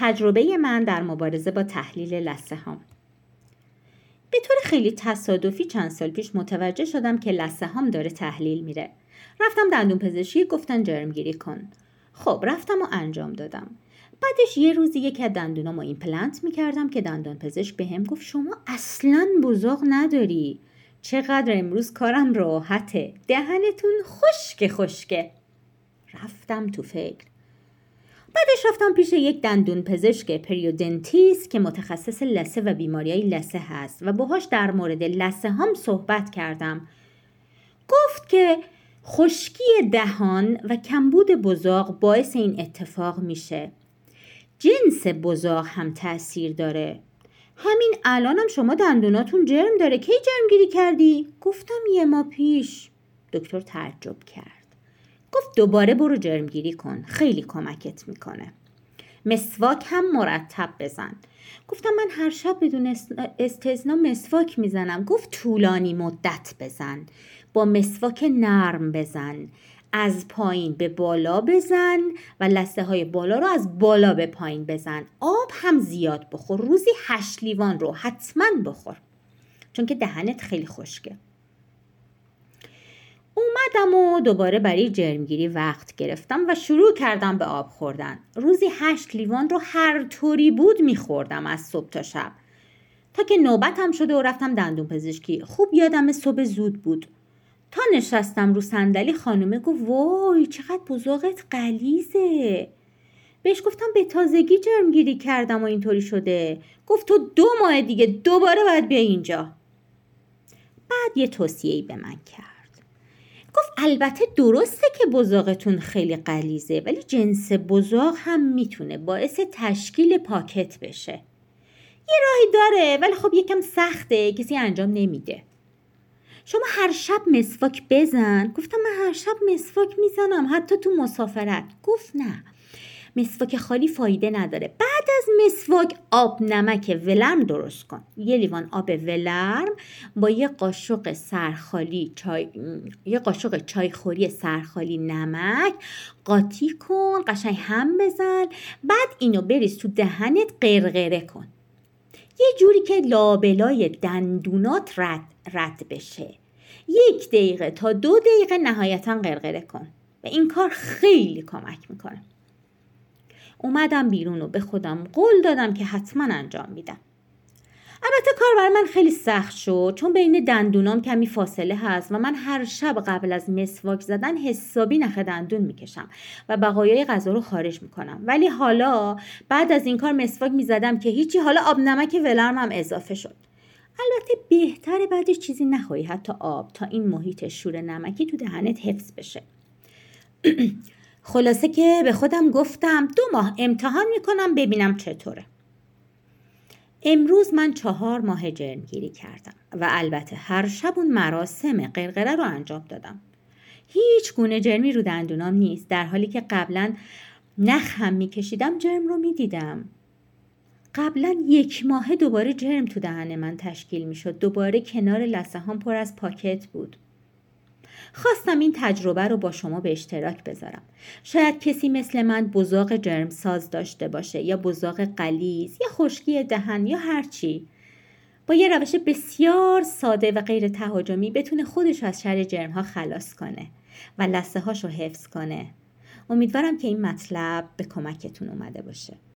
تجربه من در مبارزه با تحلیل لسه هام به طور خیلی تصادفی چند سال پیش متوجه شدم که لسه هام داره تحلیل میره. رفتم دندون پزشکی گفتن جرمگیری کن. خب رفتم و انجام دادم. بعدش یه روزی یک از دندونامو ایمپلنت می‌کردم که دندان پزشک به گفت شما اصلا بزاق نداری. چقدر امروز کارم راحته. دهنتون خشک خشکه رفتم تو فکر. بعدش رفتم پیش یک دندون پزشک پریودنتیس که متخصص لسه و بیماری های لسه هست و باهاش در مورد لسه هم صحبت کردم. گفت که خشکی دهان و کمبود بزاق باعث این اتفاق میشه. جنس بزاق هم تاثیر داره. همین الانم شما دندوناتون جرم داره. کی جرمگیری کردی؟ گفتم یه ما پیش. دکتر تعجب کرد. گفت دوباره برو جرمگیری کن. خیلی کمکت می‌کنه. مسواک هم مرتب بزن. گفتم من هر شب بدون استثنا مسواک می‌زنم. گفت طولانی مدت بزن. با مسواک نرم بزن. از پایین به بالا بزن و لسته های بالا رو از بالا به پایین بزن. آب هم زیاد بخور. روزی هشت لیوان رو حتما بخور. چون که دهنت خیلی خشکه. اومدم و دوباره برای جرمگیری وقت گرفتم و شروع کردم به آب خوردن. روزی هشت لیوان رو هر طوری بود میخوردم از صبح تا شب. تا که نوبتم شده و رفتم دندون پزشکی. خوب یادم صبح زود بود. تا نشستم رو صندلی خانومه گفت وای چقدر بزاقت قلیزه بهش گفتم به تازگی جرمگیری کردم و اینطوری شده. گفت تو دو ماه دیگه دوباره باید بیا اینجا. بعد یه توصیه به من کرد. البته درسته که بزاقتون خیلی قلیزه ولی جنس بزاق هم می‌تونه باعث تشکیل پاکت بشه. یه راهی داره ولی خب یکم سخته کسی انجام نمیده. شما هر شب مسواک بزن. گفتم من هر شب مسواک می‌زنم حتی تو مسافرت. گفت نه. مسواک خالی فایده نداره. بعد از مسواک آب نمک ولرم درست کن. یه لیوان آب ولرم با یه قاشق سرخالی چای یه قاشق چایخوری سرخالی نمک قاطی کن قشنگ هم بزن. بعد اینو بریز تو دهنت قرقره کن. یه جوری که لابلای دندونات رد, رد بشه. یک دقیقه تا دو دقیقه نهایتا قرقره کن. و این کار خیلی کمک می‌کنه. اومدم بیرون و به خودم قول دادم که حتما انجام میدم. البته کار برای من خیلی سخت شد چون بین دندونام کمی فاصله هست و من هر شب قبل از مسواک زدن حسابی نخ دندون می‌کشم و بقایای غذا رو خارج می‌کنم. ولی حالا بعد از این کار مسواک می‌زدم که هیچی حالا آب نمک ولرم هم اضافه شد. البته بهتره بعدش چیزی نخوری حتی آب تا این محیط شور نمکی تو دهنت حفظ بشه. خلاصه که به خودم گفتم دو ماه امتحان می‌کنم ببینم چطوره. امروز من چهار ماه جرمگیری کردم و البته هر شب اون مراسم قرقره رو انجام دادم. هیچ گونه جرمی رو دندونام نیست در حالی که قبلا نخ هم میکشیدم جرم رو می‌دیدم. قبلا یک ماه دوباره جرم تو دهن من تشکیل می‌شد. دوباره کنار لسه هم پر از پاکت بود. خواستم این تجربه رو با شما به اشتراک بذارم. شاید کسی مثل من بزاق جرم ساز داشته باشه یا بزاق قلیز یا خشکی دهن یا هرچی با یه روش بسیار ساده و غیر تهاجمی بتونه خودش از شر جرم ها خلاص کنه و لسه هاشو حفظ کنه. امیدوارم که این مطلب به کمکتون اومده باشه.